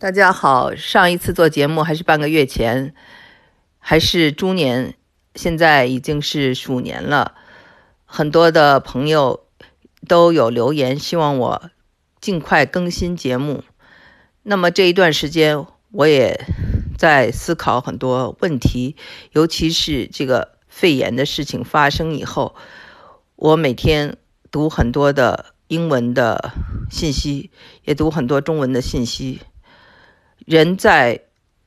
大家好，上一次做节目还是半个月前，还是猪年，现在已经是鼠年了。很多的朋友都有留言，希望我尽快更新节目。那么这一段时间，我也在思考很多问题，尤其是这个肺炎的事情发生以后，我每天读很多的英文的信息，也读很多中文的信息。人在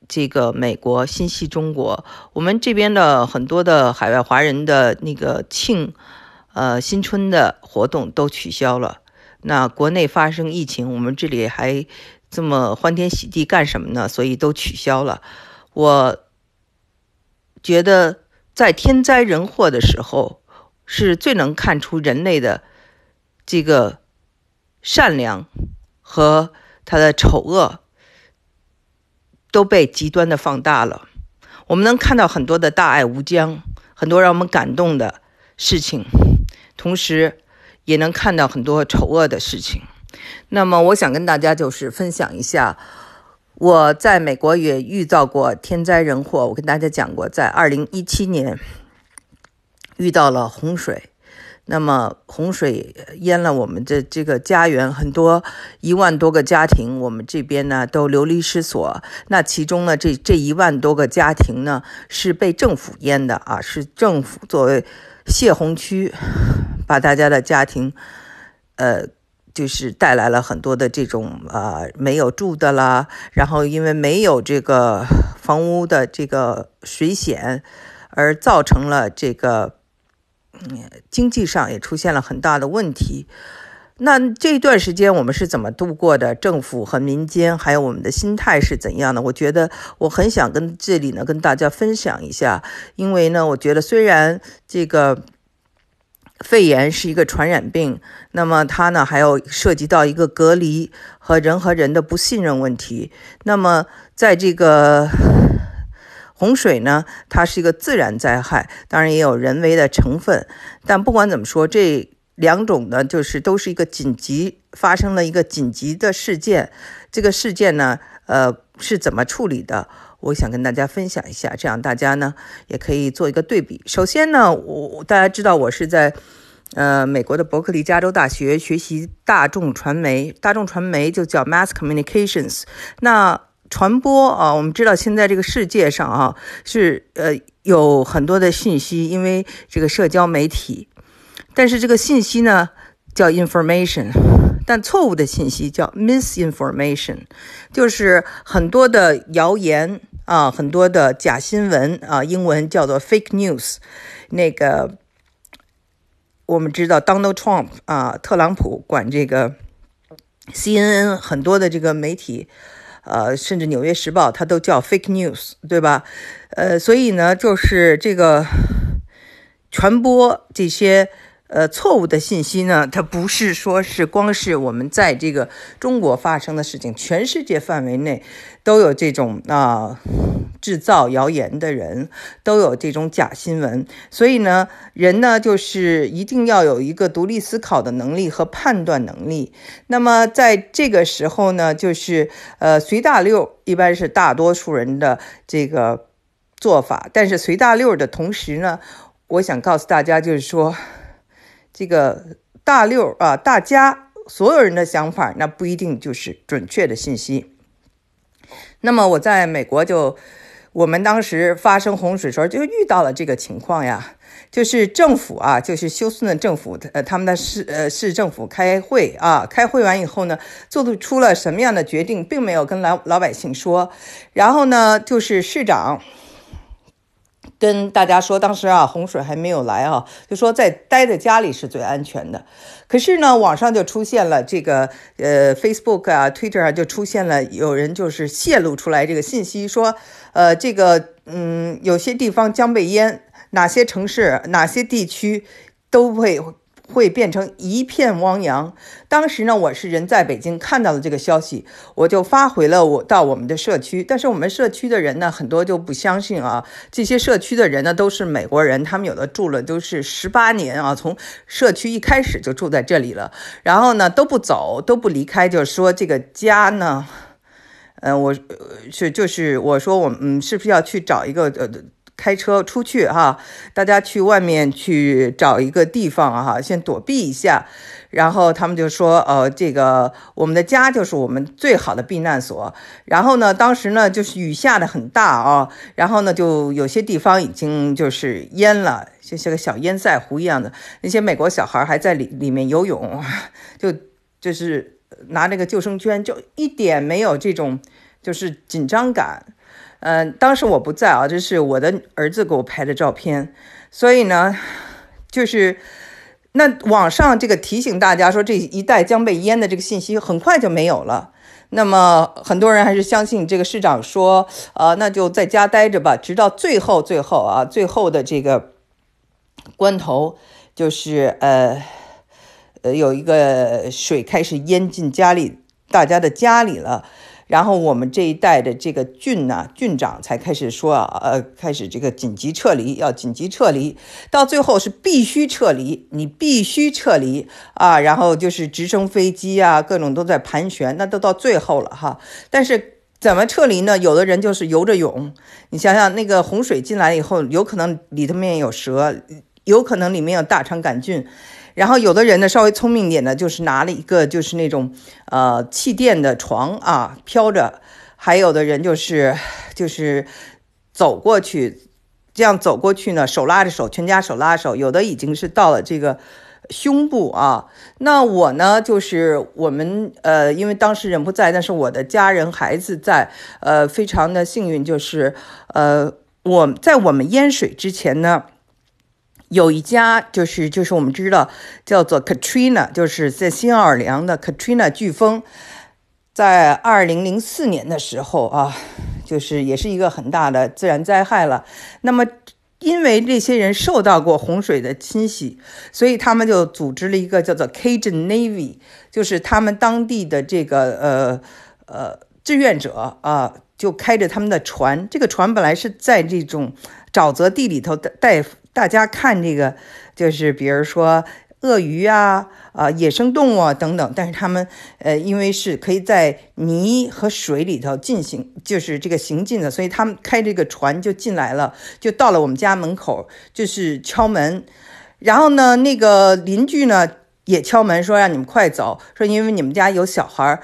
这个美国、心系中国，我们这边的很多的海外华人的那个庆，呃新春的活动都取消了。那国内发生疫情，我们这里还这么欢天喜地干什么呢？所以都取消了。我觉得在天灾人祸的时候，是最能看出人类的这个善良和他的丑恶。都被极端的放大了。我们能看到很多的大爱无疆，很多让我们感动的事情，同时也能看到很多丑恶的事情。那么，我想跟大家就是分享一下，我在美国也遇到过天灾人祸。我跟大家讲过，在二零一七年遇到了洪水。那么洪水淹了我们的这个家园，很多一万多个家庭，我们这边呢都流离失所。那其中呢，这这一万多个家庭呢是被政府淹的啊，是政府作为泄洪区，把大家的家庭，呃，就是带来了很多的这种啊没有住的啦，然后因为没有这个房屋的这个水险，而造成了这个。经济上也出现了很大的问题。那这段时间我们是怎么度过的？政府和民间，还有我们的心态是怎样的？我觉得我很想跟这里呢跟大家分享一下，因为呢，我觉得虽然这个肺炎是一个传染病，那么它呢还要涉及到一个隔离和人和人的不信任问题。那么在这个洪水呢，它是一个自然灾害，当然也有人为的成分。但不管怎么说，这两种呢，就是都是一个紧急发生了一个紧急的事件。这个事件呢，呃，是怎么处理的？我想跟大家分享一下，这样大家呢也可以做一个对比。首先呢，我大家知道我是在呃美国的伯克利加州大学学习大众传媒，大众传媒就叫 Mass Communications。那传播啊，我们知道现在这个世界上啊是呃有很多的信息，因为这个社交媒体，但是这个信息呢叫 information，但错误的信息叫 misinformation，就是很多的谣言啊，很多的假新闻啊，英文叫做 fake news。那个我们知道 Donald Trump 啊，特朗普管这个 CNN 很多的这个媒体。呃，甚至《纽约时报》它都叫 fake news，对吧？呃，所以呢，就是这个传播这些呃错误的信息呢，它不是说是光是我们在这个中国发生的事情，全世界范围内都有这种啊。制造谣言的人都有这种假新闻，所以呢，人呢就是一定要有一个独立思考的能力和判断能力。那么在这个时候呢，就是呃随大溜，一般是大多数人的这个做法。但是随大溜的同时呢，我想告诉大家，就是说这个大六啊，大家所有人的想法，那不一定就是准确的信息。那么我在美国就。我们当时发生洪水时候就遇到了这个情况呀，就是政府啊，就是休斯顿政府，呃，他们的市呃市政府开会啊，开会完以后呢，做出了什么样的决定，并没有跟老老百姓说，然后呢，就是市长。跟大家说，当时啊，洪水还没有来啊，就说在待在家里是最安全的。可是呢，网上就出现了这个呃，Facebook 啊，Twitter 啊，就出现了有人就是泄露出来这个信息，说呃，这个嗯，有些地方将被淹，哪些城市、哪些地区都会。会变成一片汪洋。当时呢，我是人在北京，看到了这个消息，我就发回了我到我们的社区。但是我们社区的人呢，很多就不相信啊。这些社区的人呢，都是美国人，他们有的住了都是十八年啊，从社区一开始就住在这里了，然后呢都不走，都不离开，就是说这个家呢。嗯，我是就是我说我们是不是要去找一个呃开车出去哈，大家去外面去找一个地方哈，先躲避一下。然后他们就说，呃，这个我们的家就是我们最好的避难所。然后呢，当时呢就是雨下的很大啊，然后呢就有些地方已经就是淹了，就像个小堰塞湖一样的。那些美国小孩还在里里面游泳，就就是拿那个救生圈，就一点没有这种就是紧张感。嗯，当时我不在啊，这是我的儿子给我拍的照片。所以呢，就是。那网上这个提醒大家说这一带将被淹的这个信息很快就没有了。那么很多人还是相信这个市长说，呃，那就在家待着吧，直到最后最后啊，最后的这个关头，就是呃呃有一个水开始淹进家里大家的家里了。然后我们这一代的这个郡呢，郡长才开始说，呃，开始这个紧急撤离，要紧急撤离，到最后是必须撤离，你必须撤离啊。然后就是直升飞机啊，各种都在盘旋，那都到最后了哈。但是怎么撤离呢？有的人就是游着泳，你想想那个洪水进来以后，有可能里头面有蛇，有可能里面有大肠杆菌。然后有的人呢稍微聪明一点的，就是拿了一个就是那种呃气垫的床啊飘着，还有的人就是就是走过去，这样走过去呢，手拉着手，全家手拉手，有的已经是到了这个胸部啊。那我呢，就是我们呃，因为当时人不在，但是我的家人孩子在，呃，非常的幸运，就是呃我在我们淹水之前呢。有一家就是就是我们知道叫做 Katrina，就是在新奥尔良的 Katrina 飓风，在二零零四年的时候啊，就是也是一个很大的自然灾害了。那么因为这些人受到过洪水的侵袭，所以他们就组织了一个叫做 Cajun Navy，就是他们当地的这个呃呃志愿者啊，就开着他们的船。这个船本来是在这种沼泽地里头的带。大家看这个，就是比如说鳄鱼啊、啊野生动物啊等等，但是他们呃，因为是可以在泥和水里头进行，就是这个行进的，所以他们开这个船就进来了，就到了我们家门口，就是敲门。然后呢，那个邻居呢也敲门说让你们快走，说因为你们家有小孩，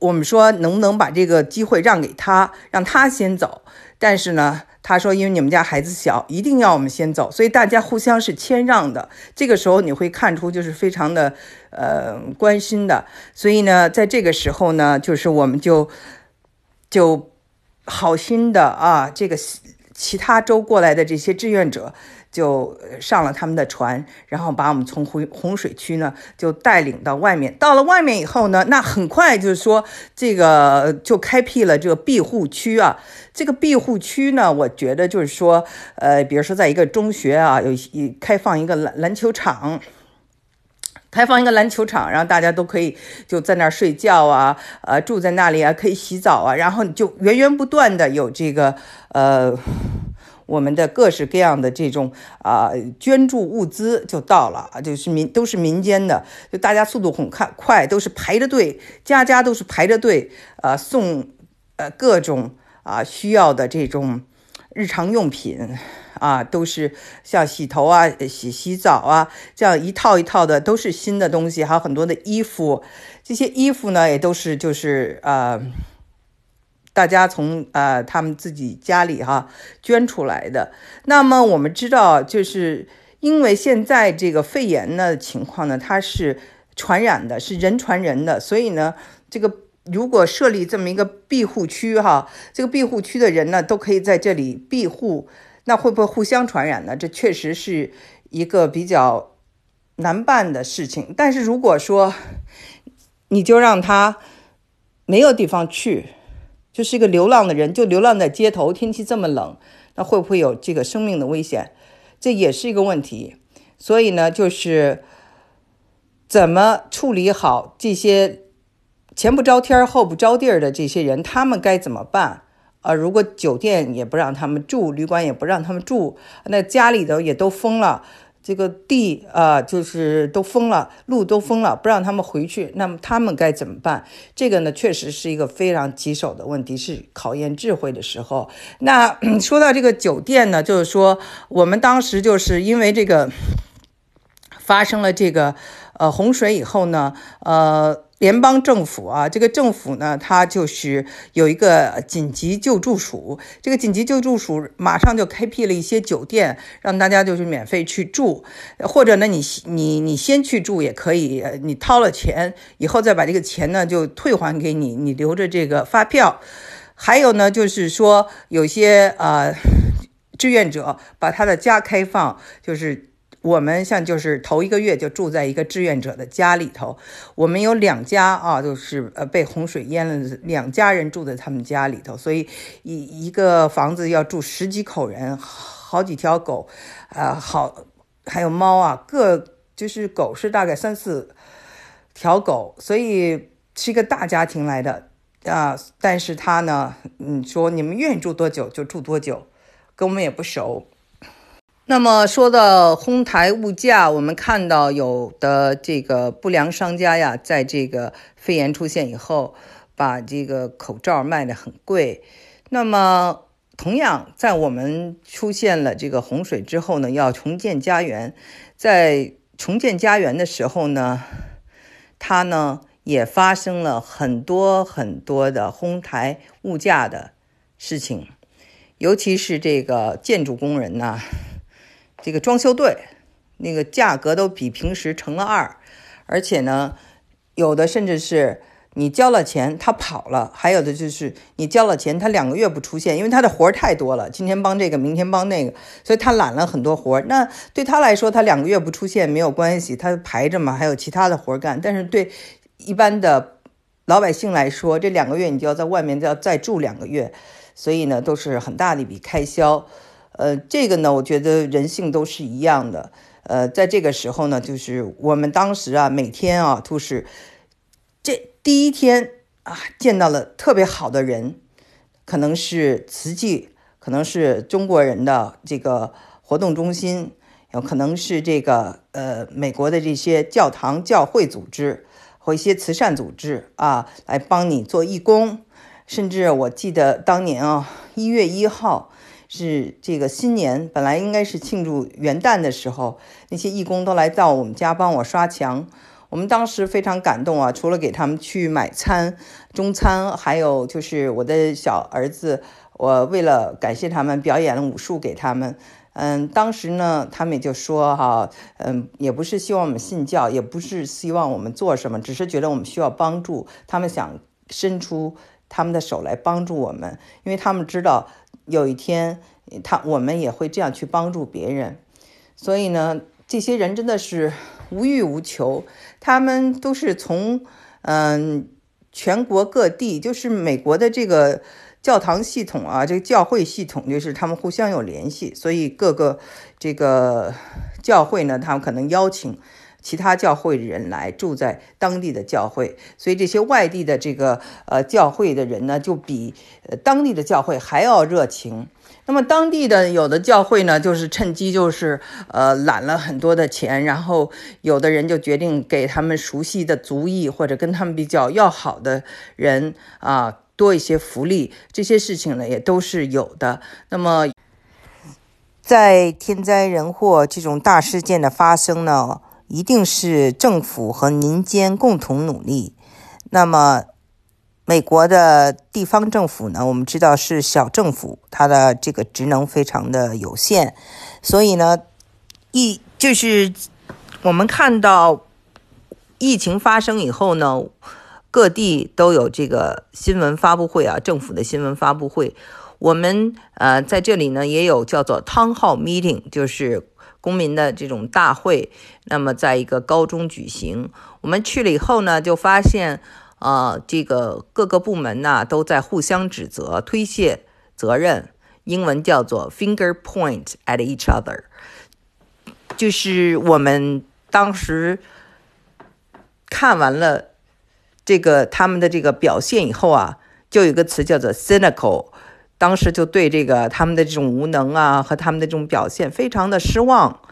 我们说能不能把这个机会让给他，让他先走。但是呢。他说：“因为你们家孩子小，一定要我们先走，所以大家互相是谦让的。这个时候你会看出就是非常的，呃，关心的。所以呢，在这个时候呢，就是我们就就好心的啊，这个其他州过来的这些志愿者。”就上了他们的船，然后把我们从洪洪水区呢就带领到外面。到了外面以后呢，那很快就是说这个就开辟了这个庇护区啊。这个庇护区呢，我觉得就是说，呃，比如说在一个中学啊，有一开放一个篮篮球场，开放一个篮球场，然后大家都可以就在那儿睡觉啊，呃，住在那里啊，可以洗澡啊，然后就源源不断的有这个呃。我们的各式各样的这种啊捐助物资就到了啊，就是民都是民间的，就大家速度很快快，都是排着队，家家都是排着队啊送呃各种啊需要的这种日常用品啊，都是像洗头啊、洗洗澡啊这样一套一套的都是新的东西，还有很多的衣服，这些衣服呢也都是就是呃。大家从呃他们自己家里哈捐出来的。那么我们知道，就是因为现在这个肺炎的情况呢，它是传染的，是人传人的，所以呢，这个如果设立这么一个庇护区哈，这个庇护区的人呢都可以在这里庇护，那会不会互相传染呢？这确实是一个比较难办的事情。但是如果说你就让他没有地方去。就是一个流浪的人，就流浪在街头。天气这么冷，那会不会有这个生命的危险？这也是一个问题。所以呢，就是怎么处理好这些前不着天后不着地儿的这些人，他们该怎么办？啊，如果酒店也不让他们住，旅馆也不让他们住，那家里头也都封了，这个地啊，就是都封了，路都封了，不让他们回去。那么他们该怎么办？这个呢，确实是一个非常棘手的问题，是考验智慧的时候。那说到这个酒店呢，就是说我们当时就是因为这个发生了这个呃洪水以后呢，呃。联邦政府啊，这个政府呢，它就是有一个紧急救助署。这个紧急救助署马上就开辟了一些酒店，让大家就是免费去住，或者呢，你你你先去住也可以，你掏了钱以后再把这个钱呢就退还给你，你留着这个发票。还有呢，就是说有些呃志愿者把他的家开放，就是。我们像就是头一个月就住在一个志愿者的家里头，我们有两家啊，就是呃被洪水淹了，两家人住在他们家里头，所以一一个房子要住十几口人，好几条狗，啊好还有猫啊，各就是狗是大概三四条狗，所以是一个大家庭来的啊。但是他呢，嗯，说你们愿意住多久就住多久，跟我们也不熟。那么说到哄抬物价，我们看到有的这个不良商家呀，在这个肺炎出现以后，把这个口罩卖得很贵。那么同样，在我们出现了这个洪水之后呢，要重建家园，在重建家园的时候呢，它呢也发生了很多很多的哄抬物价的事情，尤其是这个建筑工人呢。这个装修队，那个价格都比平时乘了二，而且呢，有的甚至是你交了钱他跑了，还有的就是你交了钱他两个月不出现，因为他的活儿太多了，今天帮这个，明天帮那个，所以他揽了很多活儿。那对他来说，他两个月不出现没有关系，他排着嘛，还有其他的活儿干。但是对一般的老百姓来说，这两个月你就要在外面要再住两个月，所以呢，都是很大的一笔开销。呃，这个呢，我觉得人性都是一样的。呃，在这个时候呢，就是我们当时啊，每天啊，都是这第一天啊，见到了特别好的人，可能是慈济，可能是中国人的这个活动中心，有可能是这个呃美国的这些教堂、教会组织或一些慈善组织啊，来帮你做义工。甚至我记得当年啊，一月一号。是这个新年本来应该是庆祝元旦的时候，那些义工都来到我们家帮我刷墙，我们当时非常感动啊！除了给他们去买餐中餐，还有就是我的小儿子，我为了感谢他们，表演了武术给他们。嗯，当时呢，他们也就说哈，嗯，也不是希望我们信教，也不是希望我们做什么，只是觉得我们需要帮助，他们想伸出他们的手来帮助我们，因为他们知道。有一天，他我们也会这样去帮助别人，所以呢，这些人真的是无欲无求，他们都是从嗯全国各地，就是美国的这个教堂系统啊，这个教会系统，就是他们互相有联系，所以各个这个教会呢，他们可能邀请。其他教会的人来住在当地的教会，所以这些外地的这个呃教会的人呢，就比呃当地的教会还要热情。那么当地的有的教会呢，就是趁机就是呃揽了很多的钱，然后有的人就决定给他们熟悉的族裔或者跟他们比较要好的人啊多一些福利。这些事情呢也都是有的。那么在天灾人祸这种大事件的发生呢？一定是政府和民间共同努力。那么，美国的地方政府呢？我们知道是小政府，它的这个职能非常的有限，所以呢，疫就是我们看到疫情发生以后呢，各地都有这个新闻发布会啊，政府的新闻发布会。我们呃在这里呢也有叫做 Town Hall Meeting，就是。公民的这种大会，那么在一个高中举行。我们去了以后呢，就发现，呃，这个各个部门呢都在互相指责、推卸责任，英文叫做 finger point at each other。就是我们当时看完了这个他们的这个表现以后啊，就有个词叫做 cynical。当时就对这个他们的这种无能啊和他们的这种表现非常的失望。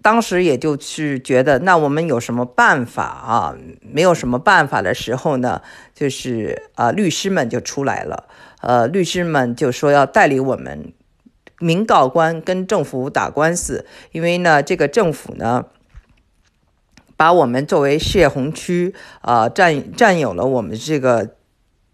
当时也就是觉得，那我们有什么办法啊？没有什么办法的时候呢，就是啊，律师们就出来了。呃，律师们就说要代理我们民告官跟政府打官司，因为呢，这个政府呢，把我们作为泄洪区啊，占占有了我们这个。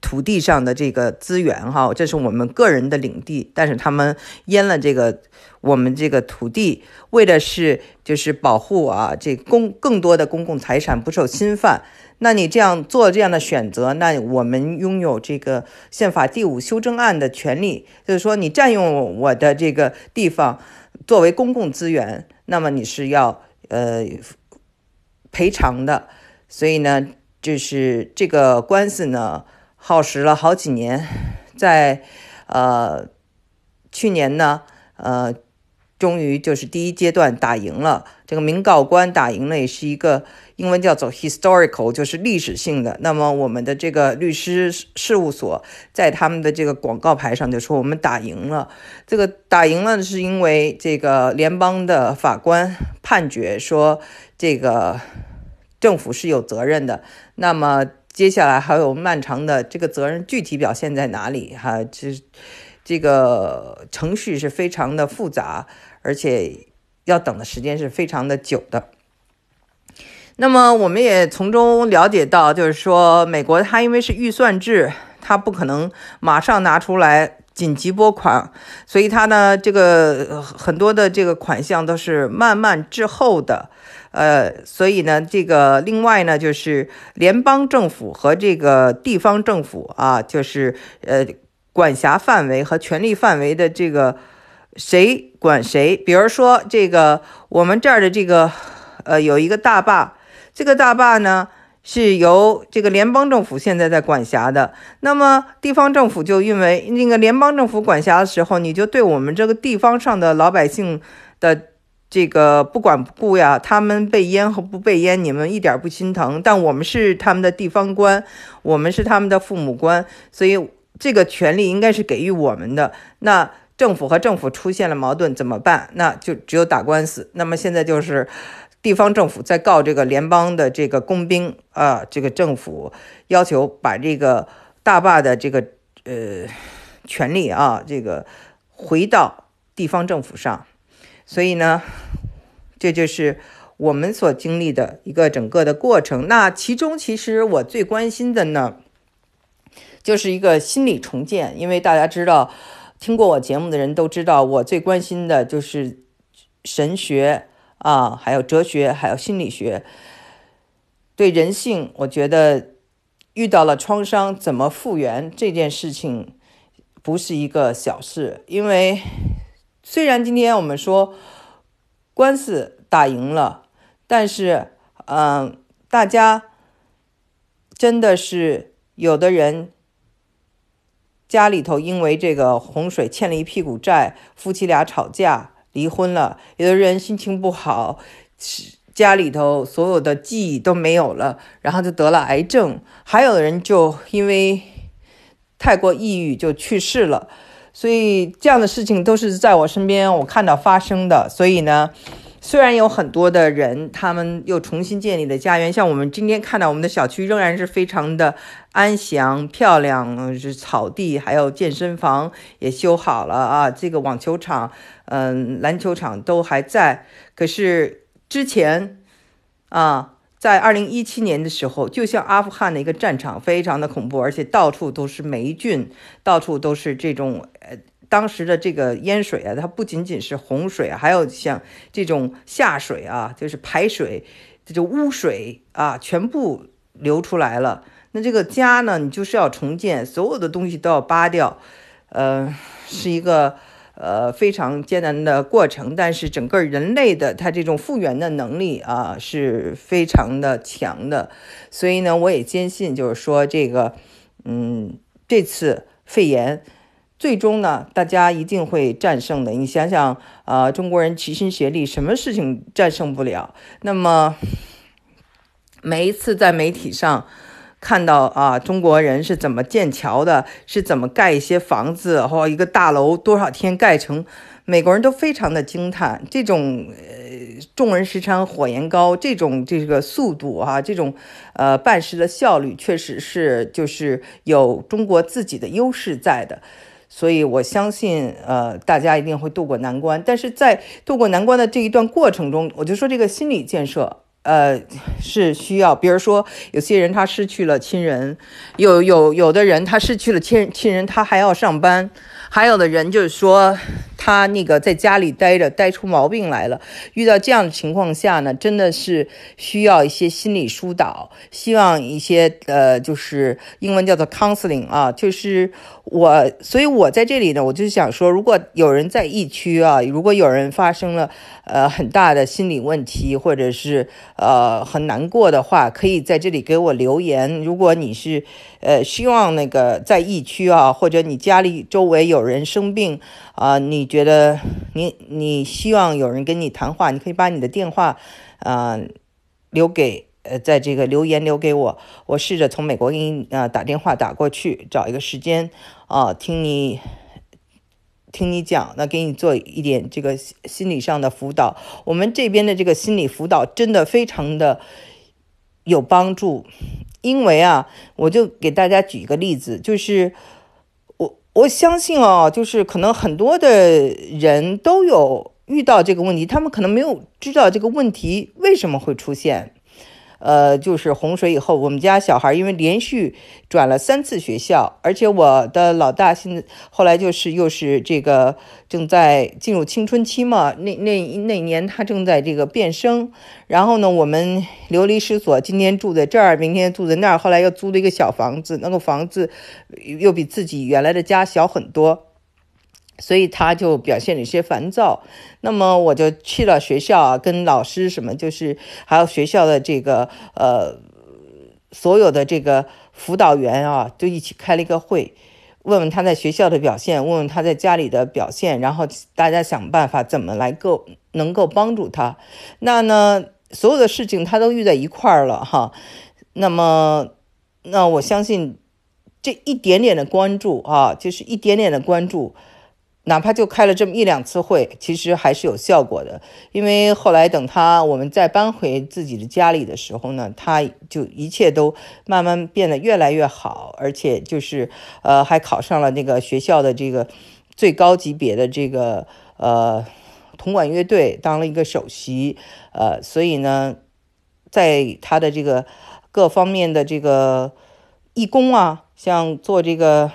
土地上的这个资源，哈，这是我们个人的领地，但是他们淹了这个我们这个土地，为的是就是保护啊，这公更多的公共财产不受侵犯。那你这样做这样的选择，那我们拥有这个宪法第五修正案的权利，就是说你占用我的这个地方作为公共资源，那么你是要呃赔偿的。所以呢，就是这个官司呢。耗时了好几年，在呃去年呢，呃，终于就是第一阶段打赢了。这个民告官打赢了，也是一个英文叫做 historical，就是历史性的。那么我们的这个律师事务所在他们的这个广告牌上就说我们打赢了。这个打赢了是因为这个联邦的法官判决说这个政府是有责任的。那么。接下来还有漫长的这个责任具体表现在哪里？哈，这这个程序是非常的复杂，而且要等的时间是非常的久的。那么我们也从中了解到，就是说美国它因为是预算制，它不可能马上拿出来紧急拨款，所以它呢这个很多的这个款项都是慢慢滞后的。呃，所以呢，这个另外呢，就是联邦政府和这个地方政府啊，就是呃，管辖范围和权力范围的这个谁管谁。比如说，这个我们这儿的这个呃，有一个大坝，这个大坝呢是由这个联邦政府现在在管辖的。那么地方政府就因为那个联邦政府管辖的时候，你就对我们这个地方上的老百姓的。这个不管不顾呀，他们被淹和不被淹，你们一点不心疼。但我们是他们的地方官，我们是他们的父母官，所以这个权利应该是给予我们的。那政府和政府出现了矛盾怎么办？那就只有打官司。那么现在就是地方政府在告这个联邦的这个工兵啊，这个政府要求把这个大坝的这个呃权利啊，这个回到地方政府上。所以呢，这就是我们所经历的一个整个的过程。那其中，其实我最关心的呢，就是一个心理重建。因为大家知道，听过我节目的人都知道，我最关心的就是神学啊，还有哲学，还有心理学。对人性，我觉得遇到了创伤，怎么复原这件事情，不是一个小事，因为。虽然今天我们说官司打赢了，但是，嗯，大家真的是有的人家里头因为这个洪水欠了一屁股债，夫妻俩吵架离婚了；有的人心情不好，家里头所有的记忆都没有了，然后就得了癌症；还有的人就因为太过抑郁就去世了。所以这样的事情都是在我身边我看到发生的。所以呢，虽然有很多的人他们又重新建立了家园，像我们今天看到我们的小区仍然是非常的安详漂亮，是草地，还有健身房也修好了啊，这个网球场、嗯篮球场都还在。可是之前啊。在二零一七年的时候，就像阿富汗的一个战场，非常的恐怖，而且到处都是霉菌，到处都是这种呃，当时的这个淹水啊，它不仅仅是洪水，还有像这种下水啊，就是排水，这就污水啊，全部流出来了。那这个家呢，你就是要重建，所有的东西都要扒掉，呃，是一个。呃，非常艰难的过程，但是整个人类的它这种复原的能力啊是非常的强的，所以呢，我也坚信，就是说这个，嗯，这次肺炎最终呢，大家一定会战胜的。你想想啊，中国人齐心协力，什么事情战胜不了？那么每一次在媒体上看到啊，中国人是怎么建桥的，是怎么盖一些房子，或一个大楼多少天盖成，美国人都非常的惊叹。这种呃，众人拾柴火焰高，这种这个速度啊，这种呃办事的效率，确实是就是有中国自己的优势在的。所以我相信，呃，大家一定会渡过难关。但是在渡过难关的这一段过程中，我就说这个心理建设。呃，是需要，比如说，有些人他失去了亲人，有有有的人他失去了亲亲人，他还要上班，还有的人就是说。他那个在家里待着，待出毛病来了。遇到这样的情况下呢，真的是需要一些心理疏导，希望一些呃，就是英文叫做 counseling 啊，就是我，所以我在这里呢，我就想说，如果有人在疫区啊，如果有人发生了呃很大的心理问题，或者是呃很难过的话，可以在这里给我留言。如果你是呃希望那个在疫区啊，或者你家里周围有人生病。啊，你觉得你你希望有人跟你谈话，你可以把你的电话，啊，留给呃，在这个留言留给我，我试着从美国给你啊打电话打过去，找一个时间啊，听你听你讲，那给你做一点这个心理上的辅导。我们这边的这个心理辅导真的非常的有帮助，因为啊，我就给大家举一个例子，就是。我我相信哦，就是可能很多的人都有遇到这个问题，他们可能没有知道这个问题为什么会出现。呃，就是洪水以后，我们家小孩因为连续转了三次学校，而且我的老大现在后来就是又是这个正在进入青春期嘛，那那那年他正在这个变声，然后呢，我们流离失所，今天住在这儿，明天住在那儿，后来又租了一个小房子，那个房子又比自己原来的家小很多。所以他就表现了一些烦躁，那么我就去了学校啊，跟老师什么，就是还有学校的这个呃所有的这个辅导员啊，就一起开了一个会，问问他在学校的表现，问问他在家里的表现，然后大家想办法怎么来够能够帮助他。那呢，所有的事情他都遇在一块儿了哈。那么，那我相信这一点点的关注啊，就是一点点的关注。哪怕就开了这么一两次会，其实还是有效果的。因为后来等他我们再搬回自己的家里的时候呢，他就一切都慢慢变得越来越好，而且就是呃还考上了那个学校的这个最高级别的这个呃铜管乐队，当了一个首席。呃，所以呢，在他的这个各方面的这个义工啊，像做这个。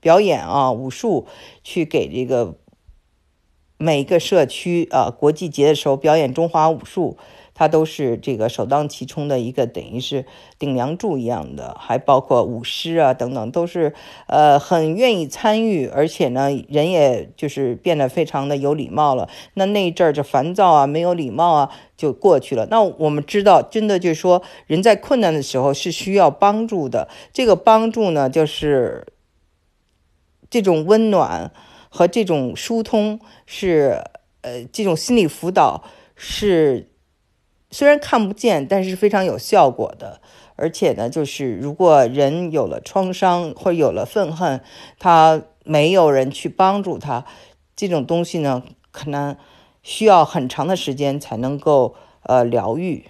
表演啊，武术去给这个每一个社区啊，国际节的时候表演中华武术，他都是这个首当其冲的一个，等于是顶梁柱一样的。还包括舞狮啊等等，都是呃很愿意参与，而且呢，人也就是变得非常的有礼貌了。那那一阵儿就烦躁啊，没有礼貌啊，就过去了。那我们知道，真的就是说，人在困难的时候是需要帮助的。这个帮助呢，就是。这种温暖和这种疏通是，呃，这种心理辅导是虽然看不见，但是非常有效果的。而且呢，就是如果人有了创伤或有了愤恨，他没有人去帮助他，这种东西呢，可能需要很长的时间才能够呃疗愈。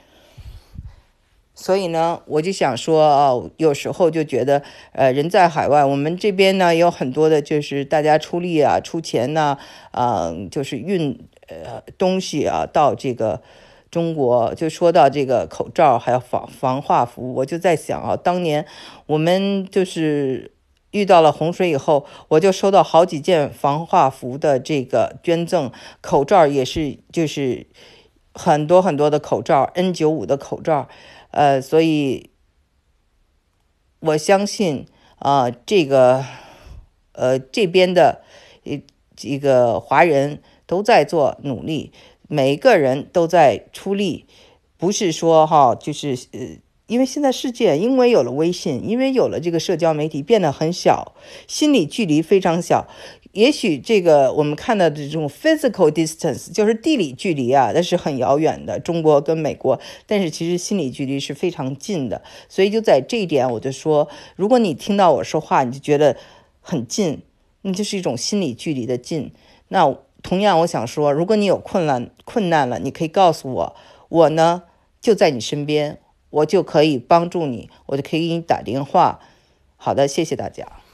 所以呢，我就想说啊，有时候就觉得，呃，人在海外，我们这边呢有很多的，就是大家出力啊、出钱呢，啊，就是运呃东西啊到这个中国。就说到这个口罩还有防防化服，我就在想啊，当年我们就是遇到了洪水以后，我就收到好几件防化服的这个捐赠，口罩也是，就是很多很多的口罩，N 九五的口罩。呃，所以我相信啊，这个呃这边的一一个华人都在做努力，每一个人都在出力，不是说哈，就是呃，因为现在世界因为有了微信，因为有了这个社交媒体变得很小，心理距离非常小。也许这个我们看到的这种 physical distance 就是地理距离啊，那是很遥远的，中国跟美国，但是其实心理距离是非常近的。所以就在这一点，我就说，如果你听到我说话，你就觉得很近，那就是一种心理距离的近。那同样，我想说，如果你有困难困难了，你可以告诉我，我呢就在你身边，我就可以帮助你，我就可以给你打电话。好的，谢谢大家。